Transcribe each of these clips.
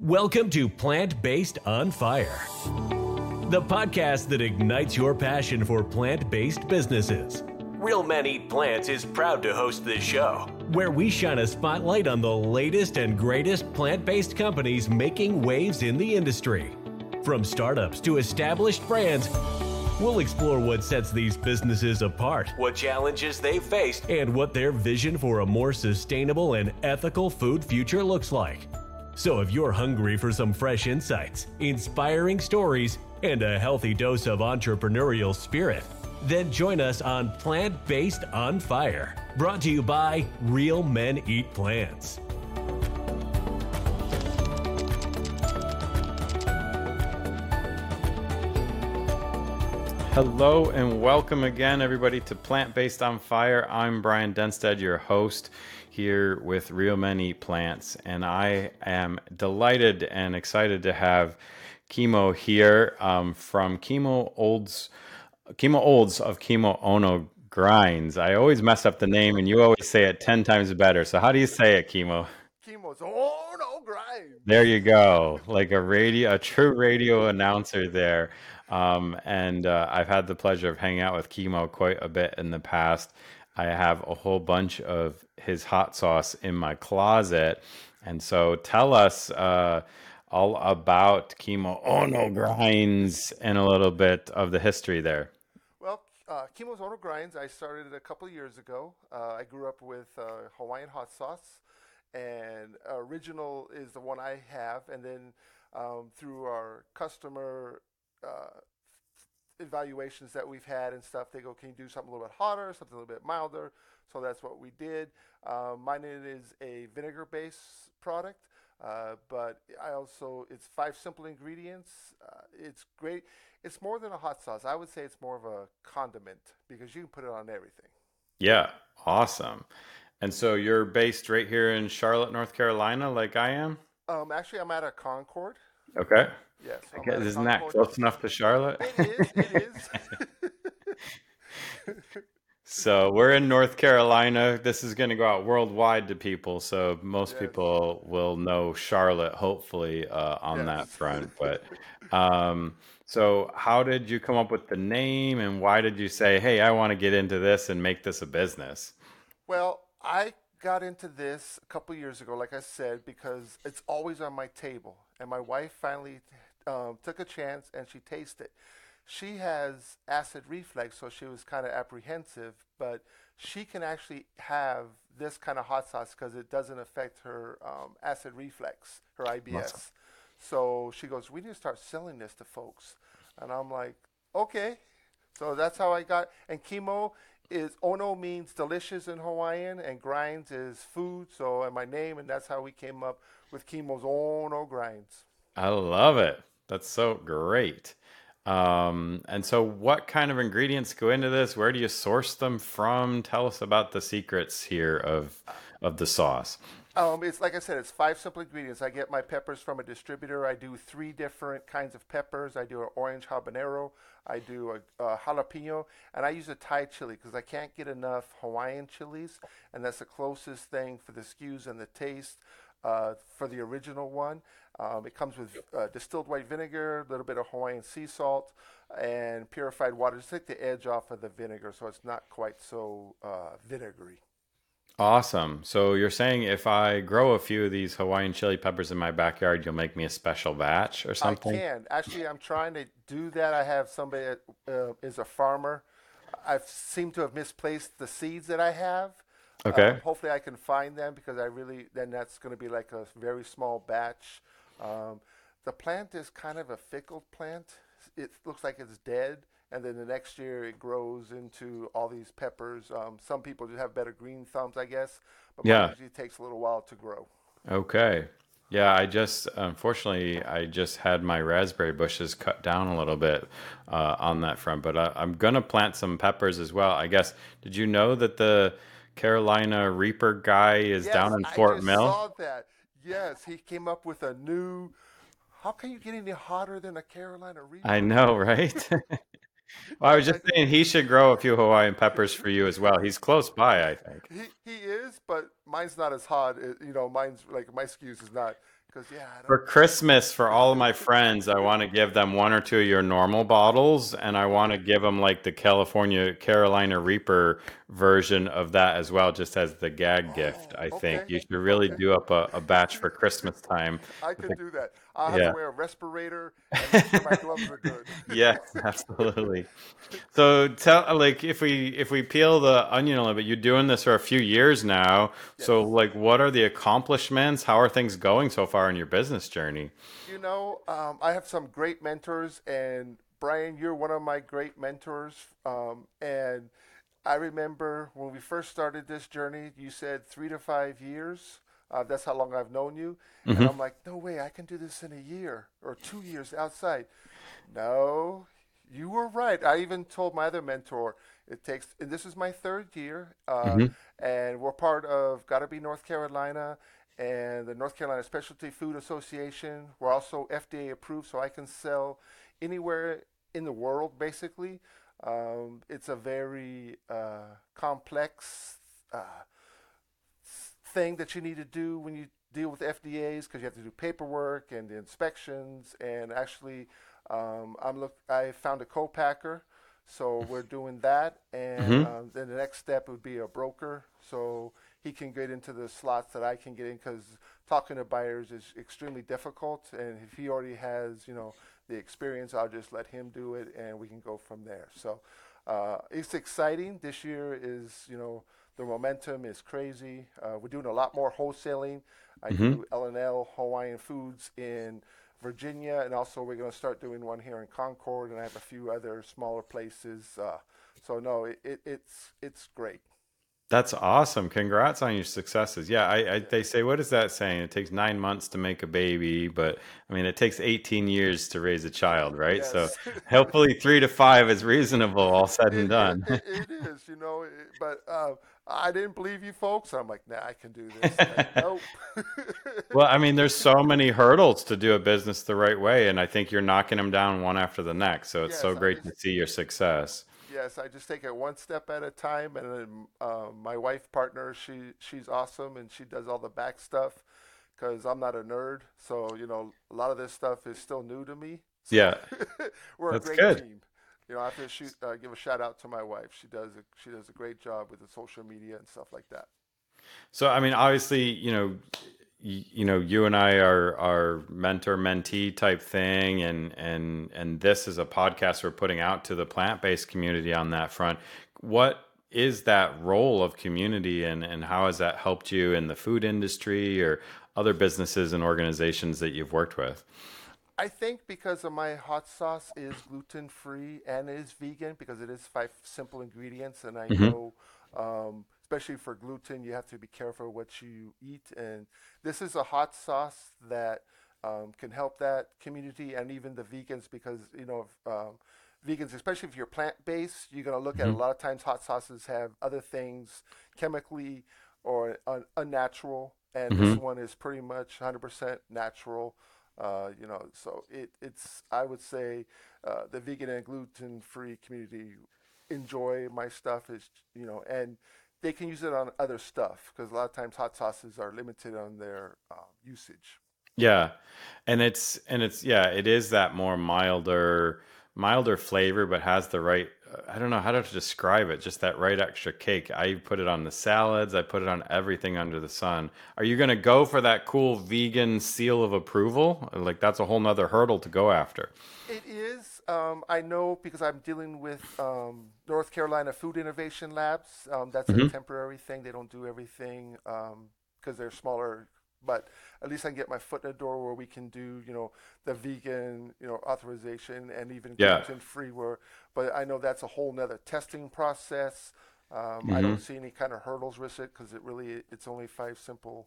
Welcome to Plant Based on Fire, the podcast that ignites your passion for plant based businesses. Real Men Eat Plants is proud to host this show, where we shine a spotlight on the latest and greatest plant based companies making waves in the industry. From startups to established brands, We'll explore what sets these businesses apart, what challenges they've faced, and what their vision for a more sustainable and ethical food future looks like. So if you're hungry for some fresh insights, inspiring stories, and a healthy dose of entrepreneurial spirit, then join us on Plant Based on Fire, brought to you by Real Men Eat Plants. Hello and welcome again, everybody, to Plant Based on Fire. I'm Bryan Denstead, your host here with Real Eat Plants, and I am delighted and excited to have Kimo here um, from Kimo Olds, Kimo Olds of Kimo Ono Grindz. I always mess up the name, and you always say it ten times better. So how do you say it, Kimo? Kimo's Ono Grindz. There you go, like a radio, a true radio announcer there. Um, and uh, I've had the pleasure of hanging out with Kimo quite a bit in the past. I have a whole bunch of his hot sauce in my closet. And so tell us uh, all about Kimo Ono Grindz and a little bit of the history there. Well, uh, Kimo's Ono Grindz, I started a couple years ago. Uh, I grew up with uh, Hawaiian hot sauce, and original is the one I have. And then um, through our customer uh, evaluations that we've had and stuff, they go, can you do something a little bit hotter, something a little bit milder? So that's what we did. Um, mine is a vinegar-based product, uh, but I also it's five simple ingredients. Uh, it's great. It's more than a hot sauce. I would say it's more of a condiment because you can put it on everything. Yeah, awesome. And so you're based right here in Charlotte, North Carolina, like I am. Um, actually, I'm at a Concord. Okay. Yes. Okay, isn't that close enough to Charlotte? It is. It is. so we're in North Carolina. This is going to go out worldwide to people, so most yes. people will know Charlotte, hopefully, uh, on yes. that front. But um, so, how did you come up with the name, and why did you say, "Hey, I want to get into this and make this a business"? Well, I got into this a couple years ago, like I said, because it's always on my table, and my wife finally um, took a chance and she tasted. She has acid reflux, so she was kind of apprehensive, but she can actually have this kind of hot sauce because it doesn't affect her um, acid reflux, her IBS. Awesome. So she goes, We need to start selling this to folks. And I'm like, Okay. So that's how I got. And Kimo is Ono means delicious in Hawaiian, and grinds is food. So, and my name, and that's how we came up with Kimo's Ono Grindz. I love it. That's so great. Um, and so, what kind of ingredients go into this? Where do you source them from? Tell us about the secrets here of of the sauce. Um, it's like I said, it's five simple ingredients. I get my peppers from a distributor. I do three different kinds of peppers. I do an orange habanero, I do a, a jalapeno, and I use a Thai chili because I can't get enough Hawaiian chilies, and that's the closest thing for the skews and the taste uh, for the original one. Um, it comes with uh, distilled white vinegar, a little bit of Hawaiian sea salt, and purified water. to take the edge off of the vinegar so it's not quite so uh, vinegary. Awesome. So you're saying if I grow a few of these Hawaiian chili peppers in my backyard, you'll make me a special batch or something? I can. Actually, I'm trying to do that. I have somebody that uh, is a farmer. I seem to have misplaced the seeds that I have. Okay. Um, hopefully, I can find them because I really then that's going to be like a very small batch. Um, the plant is kind of a fickle plant. It looks like it's dead, and then the next year it grows into all these peppers. Um, some people just have better green thumbs, I guess, but yeah. usually takes a little while to grow. Okay. Yeah, I just unfortunately I just had my raspberry bushes cut down a little bit uh, on that front, but I, I'm gonna plant some peppers as well. I guess. Did you know that the Carolina Reaper guy is yes, down in Fort I just Mill? Saw that. Yes, he came up with a new. How can you get any hotter than a Carolina Reaper? I know, right? well, I was just saying he should grow a few Hawaiian peppers for you as well. He's close by, I think. He he is, but mine's not as hot. You know, mine's like my excuse is not because yeah. For Christmas, for all of my friends, I want to give them one or two of your normal bottles, and I want to give them like the California Carolina Reaper version of that as well, just as the gag gift. I Oh, think you should really Okay. do up a, a batch for Christmas time. I could do that. I'll have Yeah. to wear a respirator and make sure my gloves are good. Yes, absolutely. So tell like if we if we peel the onion a little bit, you're doing this for a few years now. So like what are the accomplishments? How are things going so far in your business journey? You know, um, I have some great mentors, and Bryan, you're one of my great mentors. Um, and I remember when we first started this journey, you said three to five years. Uh, that's how long I've known you. And I'm like, no way, I can do this in a year or two years outside. No, you were right. I even told my other mentor it takes, and this is my third year, uh, and we're part of Gotta Be North Carolina and the North Carolina Specialty Food Association. We're also FDA approved, so I can sell anywhere in the world, basically. Um, it's a very uh, complex uh, thing that you need to do when you deal with FDAs because you have to do paperwork and the inspections. And actually, um, I'm look. I found a co-packer, so we're doing that. And um, then the next step would be a broker, so he can get into the slots that I can get in because talking to buyers is extremely difficult. And if he already has, you know, the experience, I'll just let him do it, and we can go from there. So uh, it's exciting. This year is, you know, the momentum is crazy. Uh, we're doing a lot more wholesaling. I do L&L Hawaiian Foods in Virginia, and also we're going to start doing one here in Concord, and I have a few other smaller places. Uh, so no, it, it, it's it's great. That's awesome. Congrats on your successes. Yeah, I, I they say what is that saying? It takes 9 months to make a baby, but I mean it takes 18 years to raise a child, right? So hopefully 3 to 5 is reasonable all said and done. It, it, it is, you know. But uh, I didn't believe you folks. I'm like, nah, I can do this. Like, nope. Well, I mean, there's so many hurdles to do a business the right way, and I think you're knocking them down one after the next. So it's so Yes, I great to see your success. yes, I just take it one step at a time. And then uh, my wife partner, she she's awesome, and she does all the back stuff because I'm not a nerd. So you know, a lot of this stuff is still new to me. Yeah. We're That's a great good. team. You know, I have to shoot, uh, give a shout out to my wife. She does a, she does a great job with the social media and stuff like that. So I mean, obviously, you know, you, you know, you and I are are mentor mentee type thing, and and and this is a podcast we're putting out to the plant based community on that front. What is that role of community, and and how has that helped you in the food industry or other businesses and organizations that you've worked with? I think because of my hot sauce is gluten free and is vegan because it is five simple ingredients, and I know, um, especially for gluten, you have to be careful what you eat. And this is a hot sauce that um, can help that community and even the vegans because you know. Um, Vegans, especially if you're plant based, you're going to look at a lot of times hot sauces have other things chemically or un- unnatural, and this one is pretty much 100% natural. Uh, you know, so it, it's I would say uh, the vegan and gluten free community enjoy my stuff is you know, and they can use it on other stuff because a lot of times hot sauces are limited on their uh, usage. Yeah. And it's and it's yeah, it is that more milder milder flavor but has the right I don't know how to describe it, just that right extra cake. I put it on the salads, I put it on everything under the sun. Are you going to go for that cool vegan seal of approval? Like that's a whole nother hurdle to go after. It is. Um, I know because I'm dealing with um, North Carolina Food Innovation Labs. Um, that's a temporary thing. They don't do everything because they're smaller. But at least I can get my foot in the door where we can do, you know, the vegan, you know, authorization and even Yeah. gluten free. Where, but I know that's a whole nother testing process. Um, I don't see any kind of hurdles with it because it really it's only five simple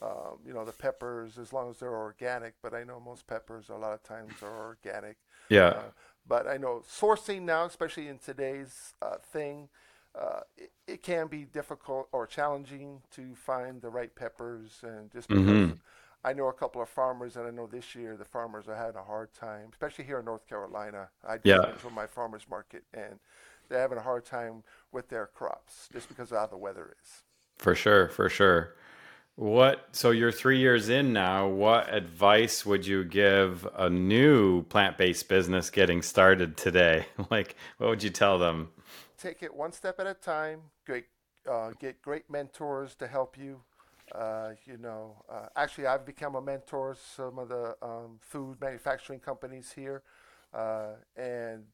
um, you know, the peppers as long as they're organic. But I know most peppers a lot of times are organic. Yeah. Uh, but I know sourcing now, especially in today's uh, thing, uh, it, it can be difficult or challenging to find the right peppers. And just because I know a couple of farmers, and I know this year the farmers are having a hard time, especially here in North Carolina. I Yeah. went to my farmers market, and they're having a hard time with their crops just because of how the weather is. For sure, for sure. What? So you're three years in now. What advice would you give a new plant-based business getting started today? like, what would you tell them? Take it one step at a time. Great, uh, get great mentors to help you. Uh, you know, uh, actually, I've become a mentor to some of the um, food manufacturing companies here, uh, and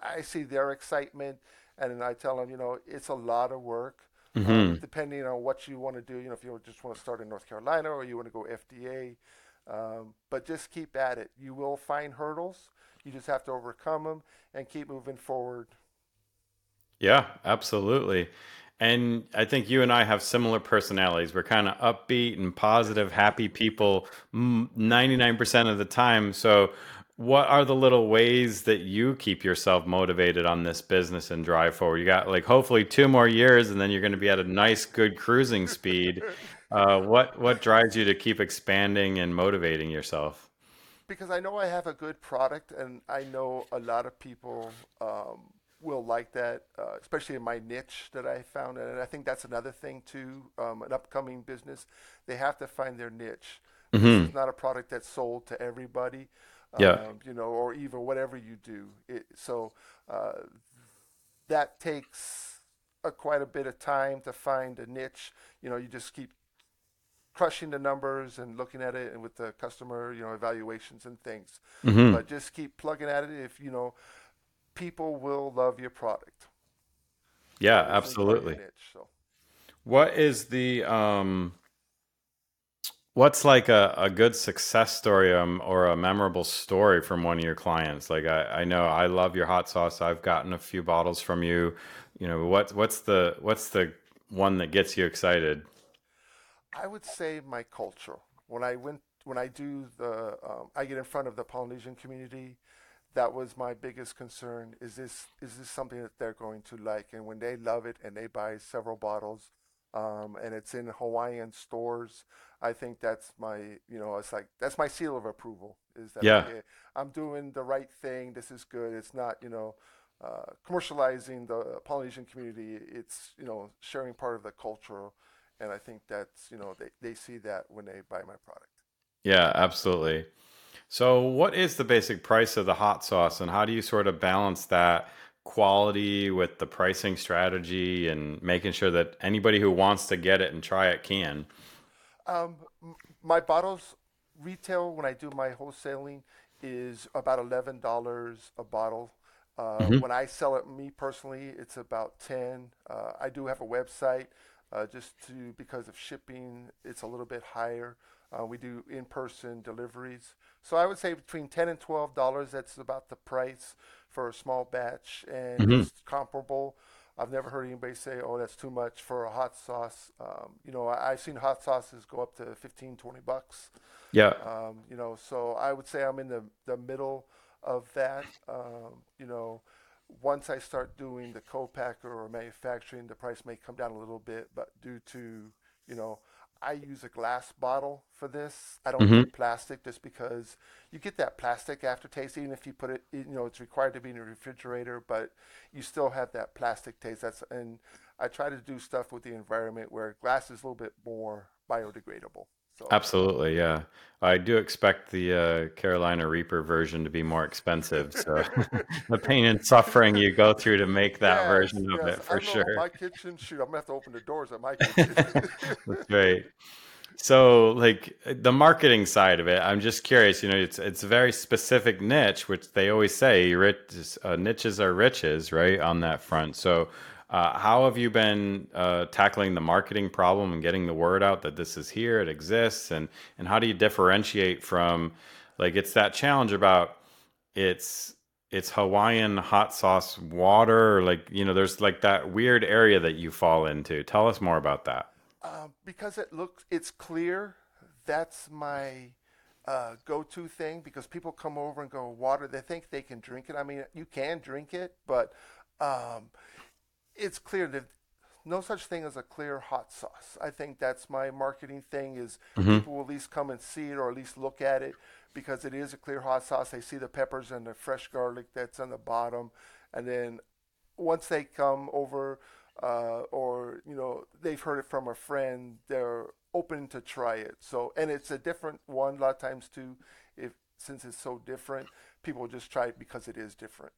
I see their excitement, and I tell them, you know, it's a lot of work mm-hmm. um, depending on what you want to do. You know, if you just want to start in North Carolina or you want to go FDA, um, but just keep at it. You will find hurdles. You just have to overcome them and keep moving forward. Yeah, absolutely. And I think you and I have similar personalities. We're kind of upbeat and positive, happy people 99% of the time. So what are the little ways that you keep yourself motivated on this business and drive forward? You got like hopefully two more years, and then you're going to be at a nice, good cruising speed. Uh, what what drives you to keep expanding and motivating yourself? Because I know I have a good product, and I know a lot of people um, will like that, uh, especially in my niche that I found. And I think that's another thing too. Um, an upcoming business, they have to find their niche. Mm-hmm. It's not a product that's sold to everybody yeah. Um, you know, or even whatever you do. It, so uh, that takes a, quite a bit of time to find a niche. You know, you just keep crushing the numbers and looking at it and with the customer, you know, evaluations and things. Mm-hmm. But just keep plugging at it. If you know, people will love your product. Yeah, absolutely. Niche, so. What is the um What's like a, a good success story um, or a memorable story from one of your clients? Like I, I know I love your hot sauce. I've gotten a few bottles from you. You know what what's the what's the one that gets you excited? I would say my culture. When I went when I do the um, I get in front of the Polynesian community. That was my biggest concern. Is this is this something that they're going to like? And when they love it and they buy several bottles, um, and it's in Hawaiian stores. I think that's my, you know, it's like that's my seal of approval. Is that yeah. I'm doing the right thing. This is good. It's not, you know, uh, commercializing the Polynesian community. It's, you know, sharing part of the culture, and I think that's, you know, they they see that when they buy my product. Yeah, absolutely. So, what is the basic price of the hot sauce, and how do you sort of balance that? quality with the pricing strategy and making sure that anybody who wants to get it and try it can? Um, my bottles retail when I do my wholesaling is about eleven dollars a bottle. Uh, mm-hmm. When I sell it, me personally, it's about ten. Uh, I do have a website, uh, just to because of shipping, it's a little bit higher. Uh, we do in-person deliveries, so I would say between ten and twelve dollars. That's about the price for a small batch, and mm-hmm. it's comparable. I've never heard anybody say, "Oh, that's too much for a hot sauce." Um, you know, I, have seen hot sauces go up to 15, 20 bucks. Yeah. Um, you know, so I would say I'm in the the middle of that. Um, you know, once I start doing the co-packer or manufacturing, the price may come down a little bit, but due to you know I use a glass bottle for this. I don't mm-hmm. do plastic just because you get that plastic aftertaste, even if you put it, you know, it's required to be in a refrigerator, but you still have that plastic taste. That's and I try to do stuff with the environment where glass is a little bit more biodegradable. So. Absolutely, yeah. I do expect the uh, Carolina Reaper version to be more expensive. So the pain and suffering you go through to make that yes, version of yes. it for sure. My kitchen, shoot, I'm gonna have to open the doors at my kitchen. That's great. So, like the marketing side of it, I'm just curious. You know, it's it's a very specific niche, which they always say, rich, uh, niches are riches, right? On that front. So, uh, how have you been uh, tackling the marketing problem and getting the word out that this is here, it exists, and and how do you differentiate from like it's that challenge about it's it's Hawaiian hot sauce water, like you know, there's like that weird area that you fall into. Tell us more about that. Uh, because it looks, it's clear. That's my uh, go-to thing because people come over and go water. They think they can drink it. I mean, you can drink it, but um, it's clear that no such thing as a clear hot sauce. I think that's my marketing thing is mm-hmm. people will at least come and see it or at least look at it because it is a clear hot sauce. They see the peppers and the fresh garlic that's on the bottom, and then once they come over uh, or you know they've heard it from a friend, they're open to try it. So, and it's a different one. A lot of times too, if since it's so different, people just try it because it is different.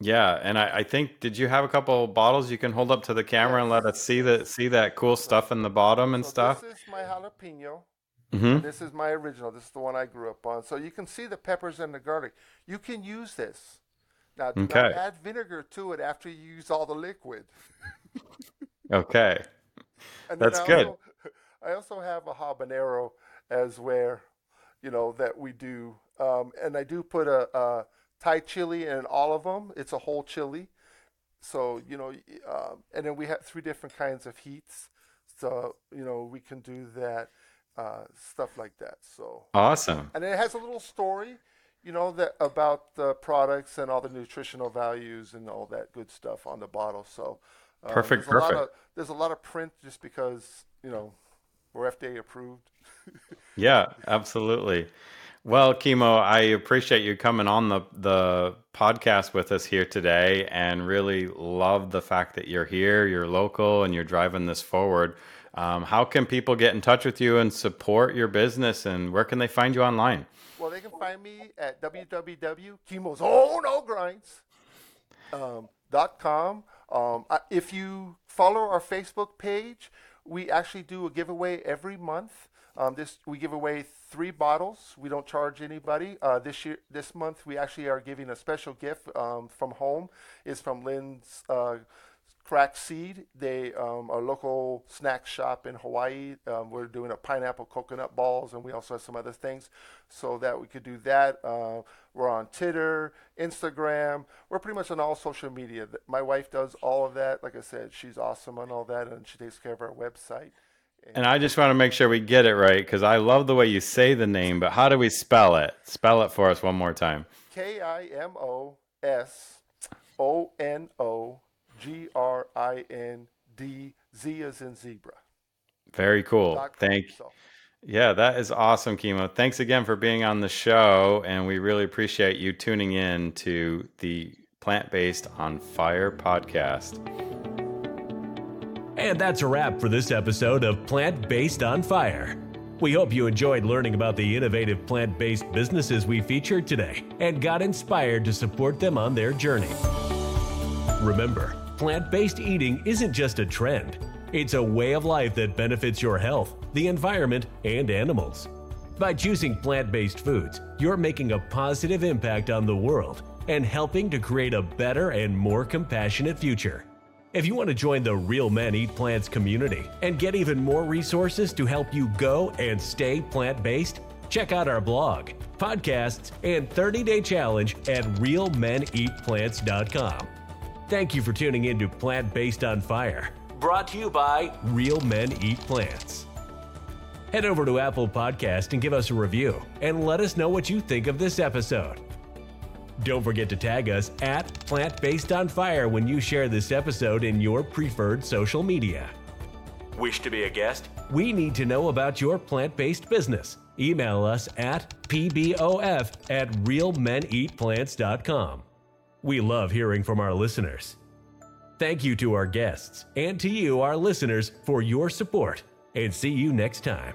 Yeah, and I, I think did you have a couple bottles you can hold up to the camera and let us see that see that cool stuff in the bottom and so stuff? This is my jalapeno. hmm This is my original. This is the one I grew up on. So you can see the peppers and the garlic. You can use this. Now, Okay. add vinegar to it after you use all the liquid. Okay. And That's I good. Also, I also have a habanero as where, you know, that we do. Um, and I do put a, a Thai chili and all of them. It's a whole chili. So, you know, um, and then we have three different kinds of heats. So, you know, we can do that, uh, stuff like that. So, Awesome. and it has a little story, you know, that about the products and all the nutritional values and all that good stuff on the bottle. So, um, Perfect, There's a, lot perfect. of, there's a lot of print just because you know we're FDA approved. Yeah, absolutely. Well, Kimo, I appreciate you coming on the the podcast with us here today and really love the fact that you're here, you're local, and you're driving this forward. Um, how can people get in touch with you and support your business and where can they find you online? Well, they can find me at www.kimosonogrindz um. Um, if you follow our Facebook page, we actually do a giveaway every month. Um, this we give away three bottles. We don't charge anybody. Uh, this year, this month, we actually are giving a special gift um, from home. It's from Lynn's uh, Crack Seed. They um, are a local snack shop in Hawaii. Um, we're doing a pineapple coconut balls, and we also have some other things, so that we could do that. Uh, we're on Twitter, Instagram. We're pretty much on all social media. My wife does all of that. Like I said, she's awesome on all that, and she takes care of our website. And I just want to make sure we get it right because I love the way you say the name, but how do we spell it? Spell it for us one more time. K I M O S O N O G R I N D Z as in zebra. Very cool. dot. Thank So, Yeah, that is awesome, Kimo. Thanks again for being on the show, and we really appreciate you tuning in to the Plant Based on Fire podcast. And that's a wrap for this episode of Plant Based on Fire. We hope you enjoyed learning about the innovative plant based businesses we featured today and got inspired to support them on their journey. Remember, plant based eating isn't just a trend, it's a way of life that benefits your health, the environment, and animals. By choosing plant based foods, you're making a positive impact on the world and helping to create a better and more compassionate future. If you want to join the Real Men Eat Plants community and get even more resources to help you go and stay plant based, check out our blog, podcasts, and 30 day challenge at realmeneatplants.com. Thank you for tuning in to Plant Based on Fire, brought to you by Real Men Eat Plants. Head over to Apple Podcast and give us a review and let us know what you think of this episode. Don't forget to tag us at Plant Based on Fire when you share this episode in your preferred social media. Wish to be a guest? We need to know about your plant based business. Email us at pbof at realmeneatplants.com. We love hearing from our listeners. Thank you to our guests and to you, our listeners, for your support, and see you next time.